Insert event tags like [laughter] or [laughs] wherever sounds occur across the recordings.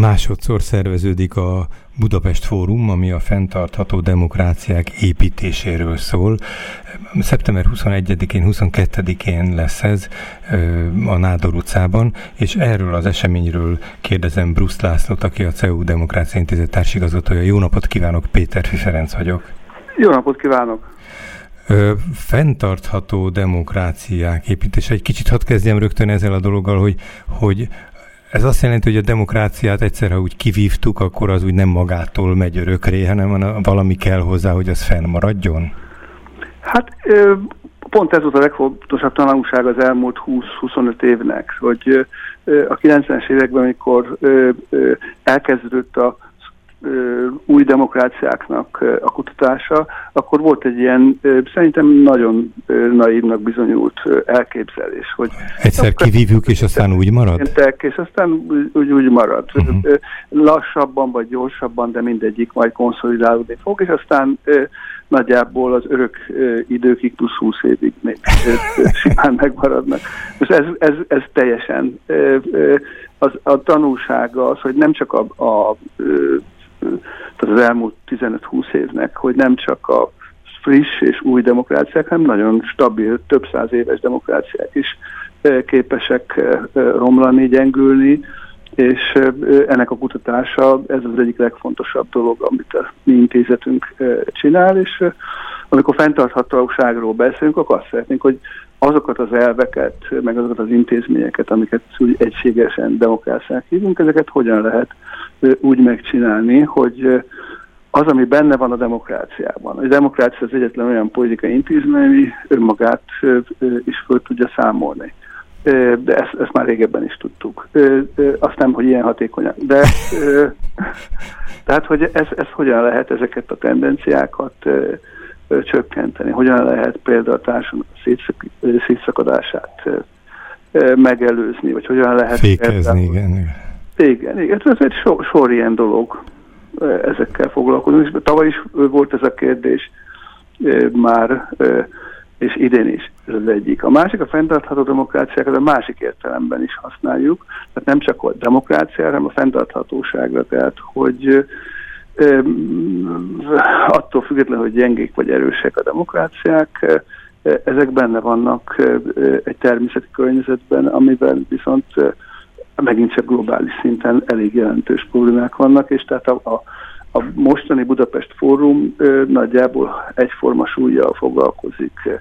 Másodszor szerveződik a Budapest Fórum, ami a fenntartható demokráciák építéséről szól. Szeptember 21-én, 22-én lesz ez a Nádor utcában, és erről az eseményről kérdezem Brusz Lászlót, aki a CEU Demokrácia Intézet társigazgatója. Jó napot kívánok, Péter Ferenc vagyok. Jó napot kívánok! Ö, fenntartható demokráciák építése. Egy kicsit hadd kezdjem rögtön ezzel a dologgal, hogy, hogy ez azt jelenti, hogy a demokráciát egyszer, ha úgy kivívtuk, akkor az úgy nem magától megy örökre, hanem valami kell hozzá, hogy az fennmaradjon? Hát pont ez volt a legfontosabb tanulság az elmúlt 20-25 évnek, hogy a 90-es években, amikor elkezdődött a új demokráciáknak a kutatása, akkor volt egy ilyen szerintem nagyon naívnak bizonyult elképzelés, hogy egyszer kivívjuk, és aztán úgy marad? És aztán úgy, úgy marad. Uh-huh. Lassabban vagy gyorsabban, de mindegyik majd konszolidálódni fog, és aztán nagyjából az örök időkig plusz 20 évig még simán [laughs] megmaradnak. Most ez, ez, ez teljesen az, a tanulsága az, hogy nem csak a, a tehát az elmúlt 15-20 évnek, hogy nem csak a friss és új demokráciák, hanem nagyon stabil, több száz éves demokráciák is képesek romlani, gyengülni, és ennek a kutatása, ez az egyik legfontosabb dolog, amit a mi intézetünk csinál, és amikor fenntarthatóságról beszélünk, akkor azt szeretnénk, hogy azokat az elveket, meg azokat az intézményeket, amiket úgy egységesen demokráciák hívunk, ezeket hogyan lehet úgy megcsinálni, hogy az, ami benne van a demokráciában. A demokrácia az egyetlen olyan politikai intézmény, ami önmagát is föl tudja számolni. De ezt, ezt már régebben is tudtuk. Azt nem, hogy ilyen hatékonyan. De tehát, hogy ez, ez hogyan lehet ezeket a tendenciákat csökkenteni, hogyan lehet például a társadalom szétszakadását megelőzni, vagy hogyan lehet... Fékezni, igen, igen. Igen, igen, ez egy sor, sor ilyen dolog ezekkel foglalkozunk. És tavaly is volt ez a kérdés már, és idén is ez az egyik. A másik, a fenntartható demokráciákat a másik értelemben is használjuk, tehát nem csak a demokráciára, hanem a fenntarthatóságra, tehát hogy attól függetlenül, hogy gyengék vagy erősek a demokráciák, ezek benne vannak egy természeti környezetben, amiben viszont megint csak globális szinten elég jelentős problémák vannak, és tehát a, a, a mostani Budapest Fórum ö, nagyjából egyforma súlyjal foglalkozik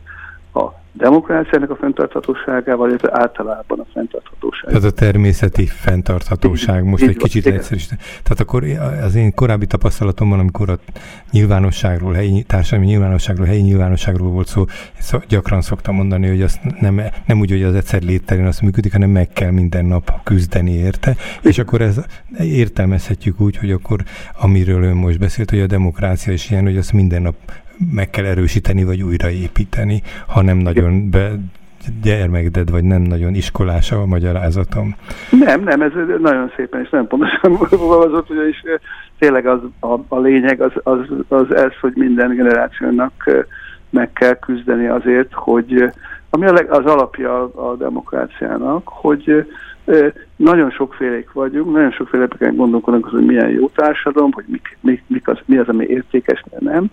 a demokráciának a fenntarthatóságával, illetve általában a fenntarthatóság. Tehát a természeti fenntarthatóság, most így egy kicsit leegyszerűsíteni. Tehát akkor az én korábbi tapasztalatomban, amikor a nyilvánosságról, helyi társadalmi nyilvánosságról, helyi nyilvánosságról volt szó, gyakran szoktam mondani, hogy azt nem, nem úgy, hogy az egyszer létterén azt működik, hanem meg kell minden nap küzdeni érte, és akkor ez értelmezhetjük úgy, hogy akkor amiről ön most beszélt, hogy a demokrácia is ilyen, hogy azt minden nap meg kell erősíteni, vagy újraépíteni, ha nem nagyon be, gyermekded, vagy nem nagyon iskolás a magyarázatom. Nem, nem, ez nagyon szépen és nagyon pontosan [laughs] fogalmazott, ugyanis tényleg az, a, a lényeg az, az, az ez, hogy minden generációnak meg kell küzdeni azért, hogy ami a leg, az alapja a demokráciának, hogy nagyon sokfélék vagyunk, nagyon sokféleképpen gondolkodunk, hogy milyen jó társadalom, hogy mik, mik, mik az, mi az, ami értékes, de nem.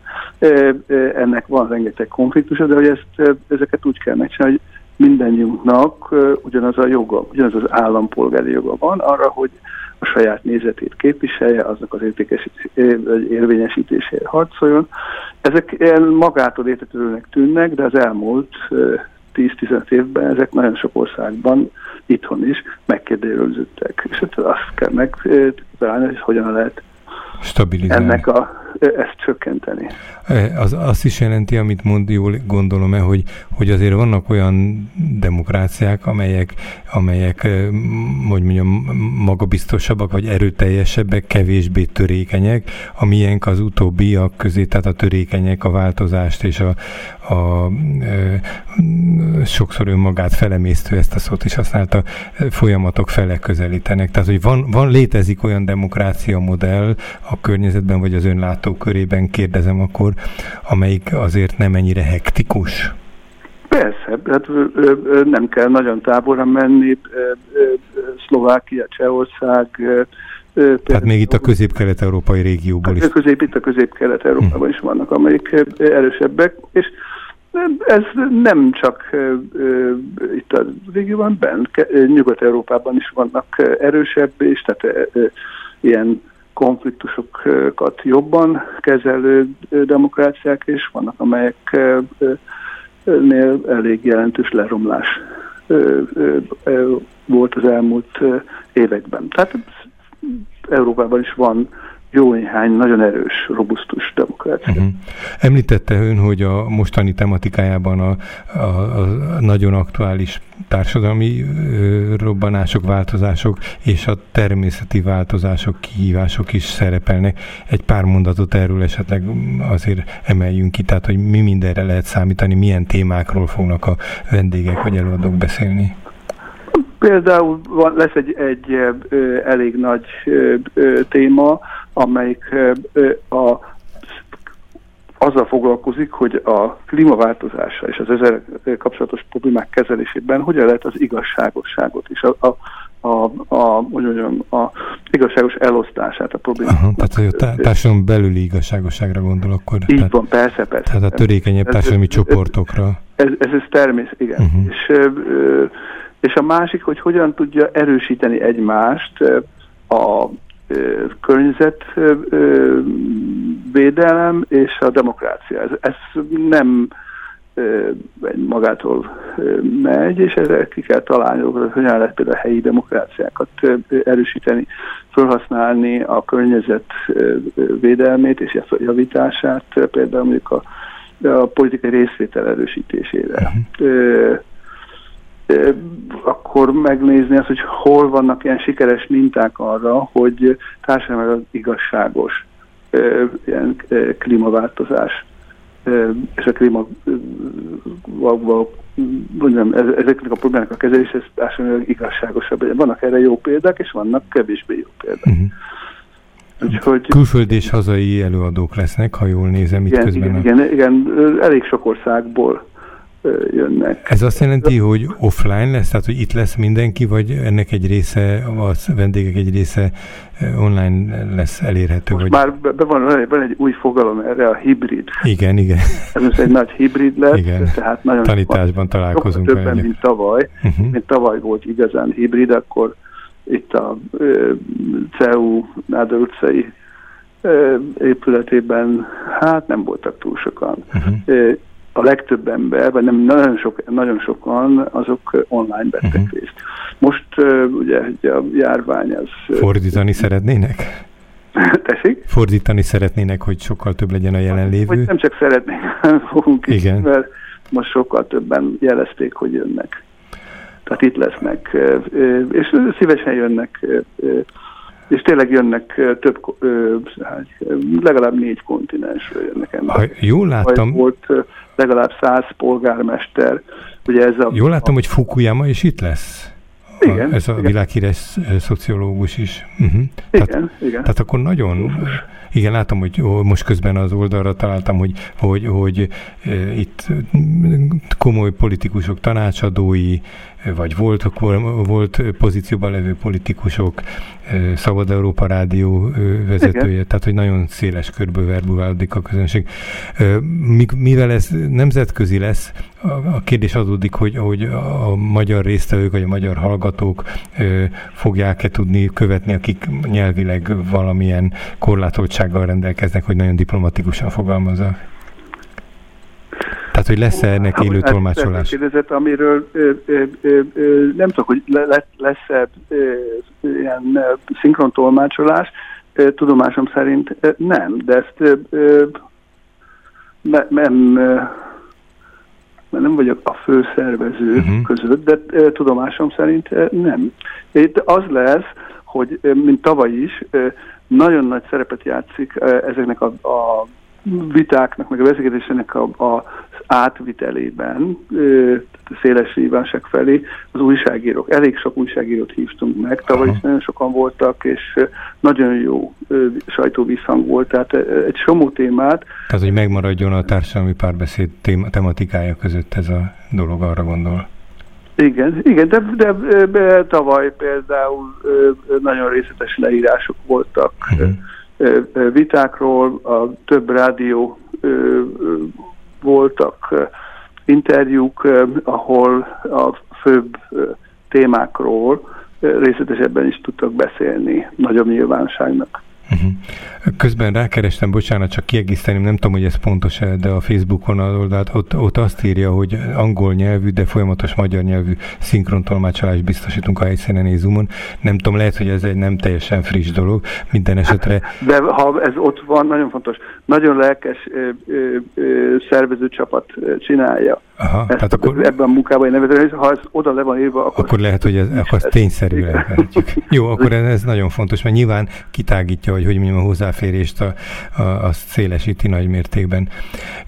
Ennek van rengeteg konfliktusa, de hogy ezt, ezeket úgy kell megcsinálni, hogy mindannyiunknak ugyanaz a joga, ugyanaz az állampolgári joga van arra, hogy a saját nézetét képviselje, aznak az érvényesítéséért harcoljon. Ezek ilyen magától értetődőnek tűnnek, de az elmúlt 10-15 évben ezek nagyon sok országban, itthon is megkérdőjeleződtek. És hát azt kell megtalálni, hogy hogyan lehet Stabilizálni. ennek a, ezt csökkenteni. Az azt is jelenti, amit mond, jól gondolom-e, hogy, hogy azért vannak olyan demokráciák, amelyek, amelyek hogy mondjam, magabiztosabbak, vagy erőteljesebbek, kevésbé törékenyek, amilyenk az utóbbiak közé, tehát a törékenyek a változást és a, a sokszor önmagát felemésztő, ezt a szót is használta, folyamatok fele közelítenek. Tehát, hogy van, van létezik olyan demokrácia modell a környezetben, vagy az önlátó körében, kérdezem akkor, amelyik azért nem ennyire hektikus? Persze, hát nem kell nagyon távolra menni. Szlovákia, Csehország, Tehát még itt a közép-kelet-európai régióból is. Közép, itt a közép-kelet-európában hm. is vannak, amelyik erősebbek, és ez nem csak itt a régióban, benn, Nyugat-Európában is vannak erősebb, és tehát ilyen konfliktusokat jobban kezelő demokráciák, és vannak, amelyeknél elég jelentős leromlás volt az elmúlt években. Tehát Európában is van jó néhány nagyon erős, robusztus demokrácia. Uh-huh. Említette ön, hogy a mostani tematikájában a, a, a nagyon aktuális társadalmi ö, robbanások, változások és a természeti változások, kihívások is szerepelnek. Egy pár mondatot erről esetleg azért emeljünk ki, tehát hogy mi mindenre lehet számítani, milyen témákról fognak a vendégek vagy előadók beszélni. Például van, lesz egy, egy ö, elég nagy ö, ö, téma, amelyik a, azzal foglalkozik, hogy a klímaváltozása és az ezzel kapcsolatos problémák kezelésében hogyan lehet az igazságosságot és a, a a, a, mondjam, a igazságos elosztását a problémáknak. tehát a társadalom belüli igazságosságra gondol akkor. Így tehát, van, persze, persze. Tehát a törékenyebb ez, társadalmi ez, csoportokra. Ez, ez, ez természet, igen. Uh-huh. És, és a másik, hogy hogyan tudja erősíteni egymást a környezetvédelem és a demokrácia. Ez, ez nem magától megy, és ezzel ki kell találni, hogy hogyan lehet például a helyi demokráciákat erősíteni, felhasználni a környezet védelmét és javítását, például mondjuk a, a politikai részvétel erősítésére. Uh-huh akkor megnézni azt, hogy hol vannak ilyen sikeres minták arra, hogy társadalmi igazságos ilyen klímaváltozás és a klíma mondjam, ezeknek a problémáknak a kezelés, ez társadalmi igazságosabb. Vannak erre jó példák, és vannak kevésbé jó példák. Uh-huh. Úgyhogy, Külföldi és hazai előadók lesznek, ha jól nézem itt igen, közben. Igen, a... igen, igen, elég sok országból jönnek. Ez azt jelenti, hogy offline lesz, tehát hogy itt lesz mindenki, vagy ennek egy része, a vendégek egy része online lesz elérhető? Most vagy? már be van, van egy új fogalom erre, a hibrid. Igen, igen. Ez most egy nagy hibrid lett, igen. tehát nagyon Tanításban találkozunk. Többen, mint tavaly. Uh-huh. Mint tavaly volt igazán hibrid, akkor itt a uh, CEU Nádor utcai épületében hát nem voltak túl sokan. Uh-huh. A legtöbb ember, vagy nem nagyon, sok, nagyon sokan, azok online vettek uh-huh. részt. Most ugye, a járvány az... Fordítani szeretnének? [laughs] Tessék? Fordítani szeretnének, hogy sokkal több legyen a jelenlévő? Vagy nem csak szeretnénk, fogunk is, Igen. mert most sokkal többen jelezték, hogy jönnek. Tehát itt lesznek, és szívesen jönnek és tényleg jönnek több, hát, legalább négy kontinensről jönnek emberek. Ha jól láttam... Volt legalább száz polgármester. Ugye ez a, jól láttam, a, hogy Fukuyama is itt lesz. Igen. A, ez a igen. világhíres szociológus is. Uh-huh. Igen, tehát, igen. Tehát akkor nagyon... Igen, látom, hogy most közben az oldalra találtam, hogy, hogy, hogy e, itt komoly politikusok tanácsadói, vagy volt, volt pozícióban levő politikusok, Szabad Európa Rádió vezetője, Igen. tehát hogy nagyon széles körből verbulálódik a közönség. Mivel ez nemzetközi lesz, a kérdés adódik, hogy, hogy a magyar résztvevők, vagy a magyar hallgatók fogják-e tudni követni, akik nyelvileg valamilyen korlátoltsággal rendelkeznek, hogy nagyon diplomatikusan fogalmazzak. Tehát, hogy lesz-e ennek élő hát, tolmácsolás? Kérdezett, amiről ö, ö, ö, ö, nem tudok, hogy le, lesz-e ilyen szinkron tolmácsolás, ö, tudomásom szerint ö, nem, de ezt ö, ne, nem, mert nem vagyok a főszervező uh-huh. között, de ö, tudomásom szerint ö, nem. Itt az lesz, hogy ö, mint tavaly is, ö, nagyon nagy szerepet játszik ö, ezeknek a, a vitáknak, meg a beszélgetésének a, a átvitelében, széles hívások felé az újságírók. Elég sok újságírót hívtunk meg, tavaly is nagyon sokan voltak, és nagyon jó sajtóvisszhang volt, tehát egy somó témát. Tehát, hogy megmaradjon a társadalmi párbeszéd tematikája között ez a dolog, arra gondol. Igen, igen de, de, de tavaly például nagyon részletes leírások voltak uh-huh. Vitákról, a több rádió voltak interjúk, ahol a főbb témákról részletesebben is tudtak beszélni nagyobb nyilvánosságnak. Uh-huh. Közben rákerestem, bocsánat, csak kiegészíteni, nem tudom, hogy ez pontos -e, de a Facebookon a oldalt, ott, ott azt írja, hogy angol nyelvű, de folyamatos magyar nyelvű szinkrontolmácsolást biztosítunk a helyszínen és Zoomon. Nem tudom, lehet, hogy ez egy nem teljesen friss dolog, minden esetre. De ha ez ott van, nagyon fontos, nagyon lelkes ö, ö, ö, szervezőcsapat csinálja. Aha, ezt, tehát akkor, ebben a munkában én nevezem, ha ez oda le van írva, akkor... Akkor lehet, hogy ez, akkor ez tényszerű lehet. Jó, akkor ez, ez nagyon fontos, mert nyilván kitágítja, hogy hogy mondjam, a hozzáférést a, a, a szélesíti nagy mértékben.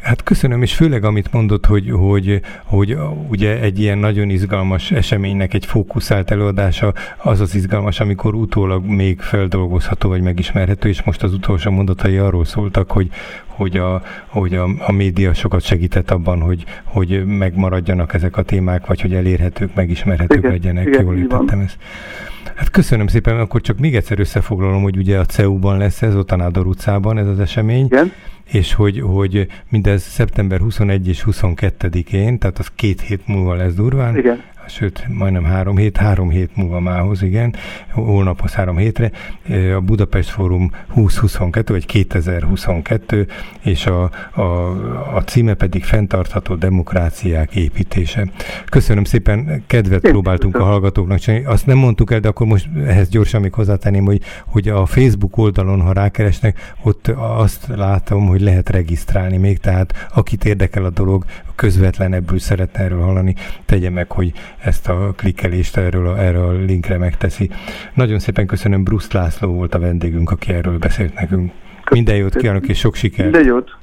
Hát köszönöm, és főleg amit mondott, hogy, hogy, hogy ugye egy ilyen nagyon izgalmas eseménynek egy fókuszált előadása, az az izgalmas, amikor utólag még feldolgozható vagy megismerhető, és most az utolsó mondatai arról szóltak, hogy, hogy a, hogy a, a média sokat segített abban, hogy, hogy megmaradjanak ezek a témák, vagy hogy elérhetők, megismerhetők igen, legyenek. Igen, Jól értettem ezt. Hát köszönöm szépen, akkor csak még egyszer összefoglalom, hogy ugye a CEU-ban lesz ez, ott a Nádor utcában ez az esemény. Igen és hogy, hogy mindez szeptember 21 és 22-én, tehát az két hét múlva lesz durván, Igen sőt, majdnem három hét, három hét múlva mához, igen, holnaphoz három hétre, a Budapest Fórum 2022, vagy 2022, és a, a, a címe pedig fenntartható demokráciák építése. Köszönöm szépen, kedvet próbáltunk a hallgatóknak csinálni. Azt nem mondtuk el, de akkor most ehhez gyorsan még hozzátenném, hogy, hogy a Facebook oldalon, ha rákeresnek, ott azt látom, hogy lehet regisztrálni még, tehát akit érdekel a dolog, közvetlenebbül szeretne erről hallani, tegye meg, hogy ezt a klikkelést erről a, erről a linkre megteszi. Nagyon szépen köszönöm, Bruce László volt a vendégünk, aki erről beszélt nekünk. Minden jót kívánok, és sok sikert! Minden jót!